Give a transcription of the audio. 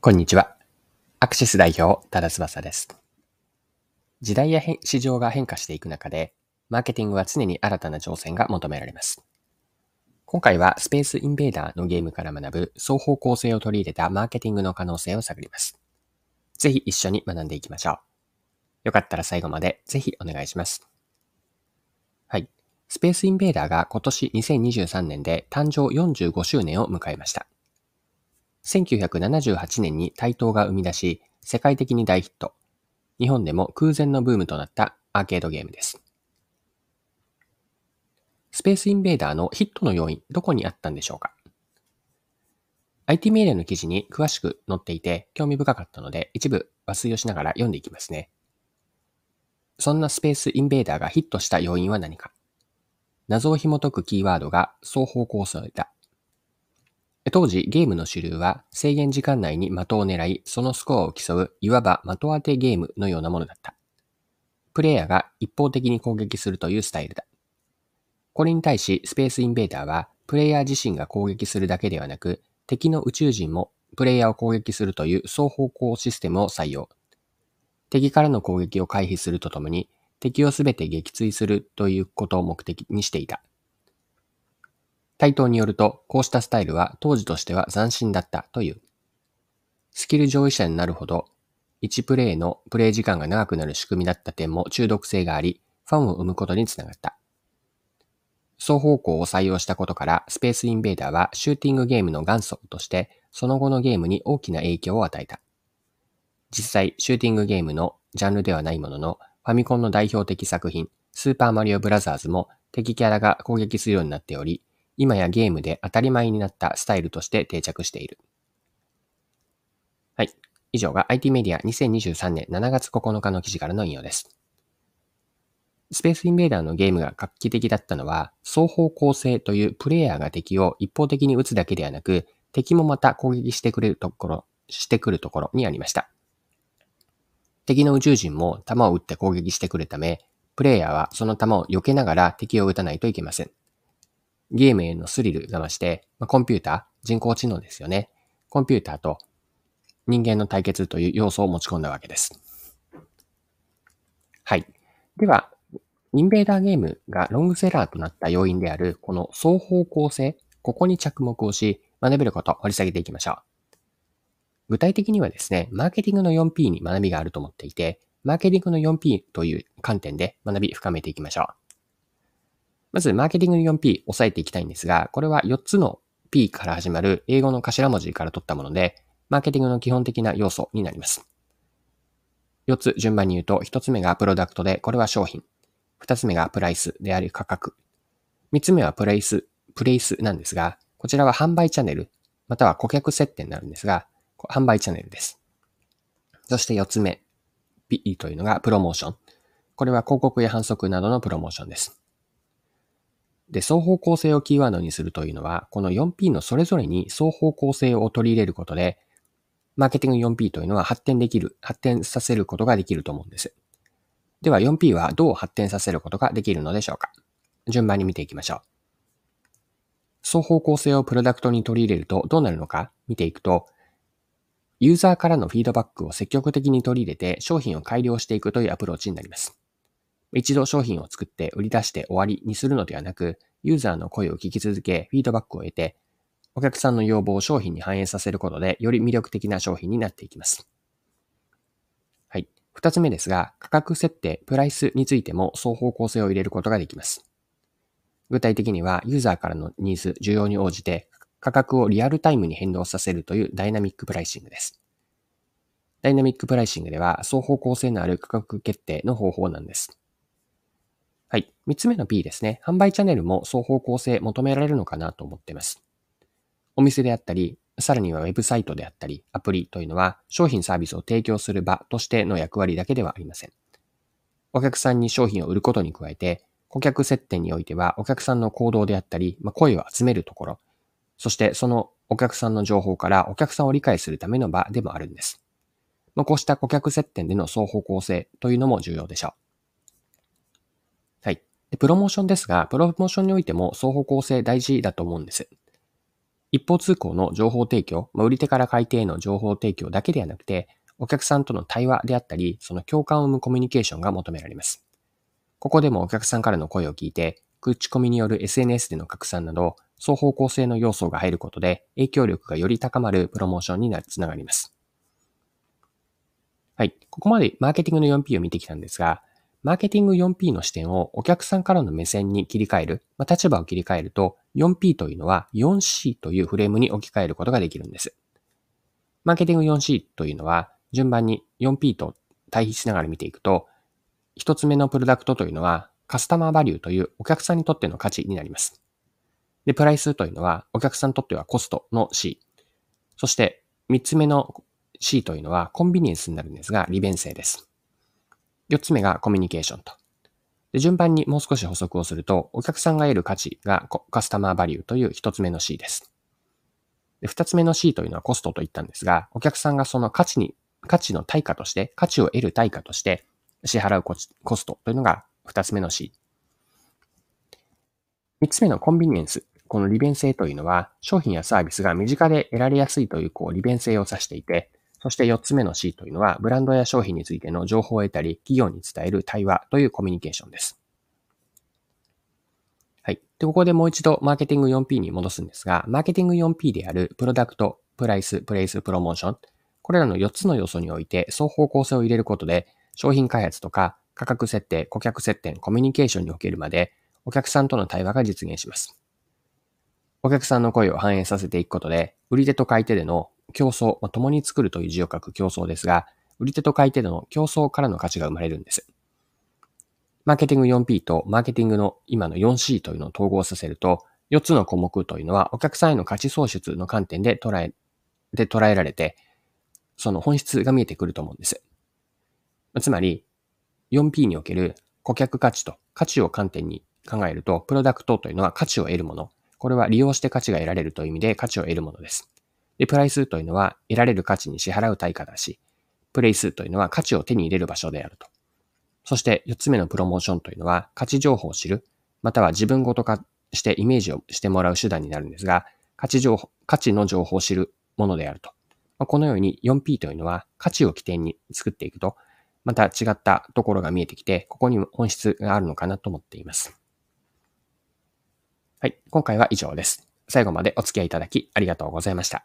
こんにちは。アクシス代表、多田翼です。時代や市場が変化していく中で、マーケティングは常に新たな挑戦が求められます。今回はスペースインベーダーのゲームから学ぶ双方向性を取り入れたマーケティングの可能性を探ります。ぜひ一緒に学んでいきましょう。よかったら最後までぜひお願いします。はい。スペースインベーダーが今年2023年で誕生45周年を迎えました。1978年に台東が生み出し、世界的に大ヒット。日本でも空前のブームとなったアーケードゲームです。スペースインベーダーのヒットの要因、どこにあったんでしょうか ?IT メディアの記事に詳しく載っていて興味深かったので一部抜粋をしながら読んでいきますね。そんなスペースインベーダーがヒットした要因は何か？謎を紐解くキーワードが双方向性だ。当時、ゲームの主流は制限時間内に的を狙い、そのスコアを競う、いわば的当てゲームのようなものだった。プレイヤーが一方的に攻撃するというスタイルだ。これに対し、スペースインベーダーは、プレイヤー自身が攻撃するだけではなく、敵の宇宙人もプレイヤーを攻撃するという双方向システムを採用。敵からの攻撃を回避するとともに、敵をすべて撃墜するということを目的にしていた。対等によると、こうしたスタイルは当時としては斬新だったという。スキル上位者になるほど、1プレイのプレイ時間が長くなる仕組みだった点も中毒性があり、ファンを生むことにつながった。双方向を採用したことから、スペースインベーダーはシューティングゲームの元祖として、その後のゲームに大きな影響を与えた。実際、シューティングゲームのジャンルではないものの、ファミコンの代表的作品、スーパーマリオブラザーズも敵キャラが攻撃するようになっており、今やゲームで当たり前になったスタイルとして定着している。はい。以上が IT メディア2023年7月9日の記事からの引用です。スペースインベーダーのゲームが画期的だったのは、双方向性というプレイヤーが敵を一方的に撃つだけではなく、敵もまた攻撃してくれるところ、してくるところにありました。敵の宇宙人も弾を撃って攻撃してくるため、プレイヤーはその弾を避けながら敵を撃たないといけません。ゲームへのスリルが増して、まあ、コンピューター、人工知能ですよね。コンピューターと人間の対決という要素を持ち込んだわけです。はい。では、インベーダーゲームがロングセラーとなった要因である、この双方向性、ここに着目をし、学べることを掘り下げていきましょう。具体的にはですね、マーケティングの 4P に学びがあると思っていて、マーケティングの 4P という観点で学び深めていきましょう。まず、マーケティングの 4P 押さえていきたいんですが、これは4つの P から始まる英語の頭文字から取ったもので、マーケティングの基本的な要素になります。4つ順番に言うと、1つ目がプロダクトで、これは商品。2つ目がプライスである価格。3つ目はプレイス、プレイスなんですが、こちらは販売チャンネル、または顧客設定になるんですが、販売チャンネルです。そして4つ目、P というのがプロモーション。これは広告や反則などのプロモーションです。で、双方向性をキーワードにするというのは、この 4P のそれぞれに双方向性を取り入れることで、マーケティング 4P というのは発展できる、発展させることができると思うんです。では 4P はどう発展させることができるのでしょうか？順番に見ていきましょう。双方向性をプロダクトに取り入れるとどうなるのか見ていくと、ユーザーからのフィードバックを積極的に取り入れて商品を改良していくというアプローチになります。一度商品を作って売り出して終わりにするのではなく、ユーザーの声を聞き続け、フィードバックを得て、お客さんの要望を商品に反映させることで、より魅力的な商品になっていきます。はい。二つ目ですが、価格設定、プライスについても双方向性を入れることができます。具体的には、ユーザーからのニーズ、需要に応じて、価格をリアルタイムに変動させるというダイナミックプライシングです。ダイナミックプライシングでは、双方向性のある価格決定の方法なんです。はい。三つ目の P ですね。販売チャンネルも双方向性求められるのかなと思っています。お店であったり、さらにはウェブサイトであったり、アプリというのは商品サービスを提供する場としての役割だけではありません。お客さんに商品を売ることに加えて、顧客接点においてはお客さんの行動であったり、まあ、声を集めるところ、そしてそのお客さんの情報からお客さんを理解するための場でもあるんです。まあ、こうした顧客接点での双方向性というのも重要でしょう。で、プロモーションですが、プロモーションにおいても双方向性大事だと思うんです。一方通行の情報提供、まあ、売り手から買い手への情報提供だけではなくて、お客さんとの対話であったり、その共感を生むコミュニケーションが求められます。ここでもお客さんからの声を聞いて、口コミによる SNS での拡散など、双方向性の要素が入ることで、影響力がより高まるプロモーションにつながります。はい。ここまでマーケティングの 4P を見てきたんですが、マーケティング 4P の視点をお客さんからの目線に切り替える、まあ、立場を切り替えると、4P というのは 4C というフレームに置き換えることができるんです。マーケティング 4C というのは、順番に 4P と対比しながら見ていくと、一つ目のプロダクトというのは、カスタマーバリューというお客さんにとっての価値になります。で、プライスというのは、お客さんにとってはコストの C。そして、三つ目の C というのはコンビニエンスになるんですが、利便性です。四つ目がコミュニケーションと。で順番にもう少し補足をすると、お客さんが得る価値がカスタマーバリューという一つ目の C です。で二つ目の C というのはコストと言ったんですが、お客さんがその価値に、価値の対価として、価値を得る対価として支払うコストというのが二つ目の C。三つ目のコンビニエンス。この利便性というのは、商品やサービスが身近で得られやすいというこう利便性を指していて、そして4つ目の C というのは、ブランドや商品についての情報を得たり、企業に伝える対話というコミュニケーションです。はい。で、ここでもう一度マーケティング 4P に戻すんですが、マーケティング 4P であるプロダクト、プライス、プレイス、プロモーション。これらの4つの要素において双方向性を入れることで、商品開発とか価格設定、顧客接点、コミュニケーションにおけるまで、お客さんとの対話が実現します。お客さんの声を反映させていくことで、売り手と買い手での競争、まあ、共に作るという字を書く競争ですが、売り手と買い手での競争からの価値が生まれるんです。マーケティング 4P とマーケティングの今の 4C というのを統合させると、4つの項目というのはお客さんへの価値創出の観点で捉え、で捉えられて、その本質が見えてくると思うんです。つまり、4P における顧客価値と価値を観点に考えると、プロダクトというのは価値を得るもの。これは利用して価値が得られるという意味で価値を得るものです。で、プライスというのは得られる価値に支払う対価だし、プレイスというのは価値を手に入れる場所であると。そして4つ目のプロモーションというのは価値情報を知る、または自分ごと化してイメージをしてもらう手段になるんですが、価値情報、価値の情報を知るものであると。このように 4P というのは価値を起点に作っていくと、また違ったところが見えてきて、ここにも本質があるのかなと思っています。はい。今回は以上です。最後までお付き合いいただきありがとうございました。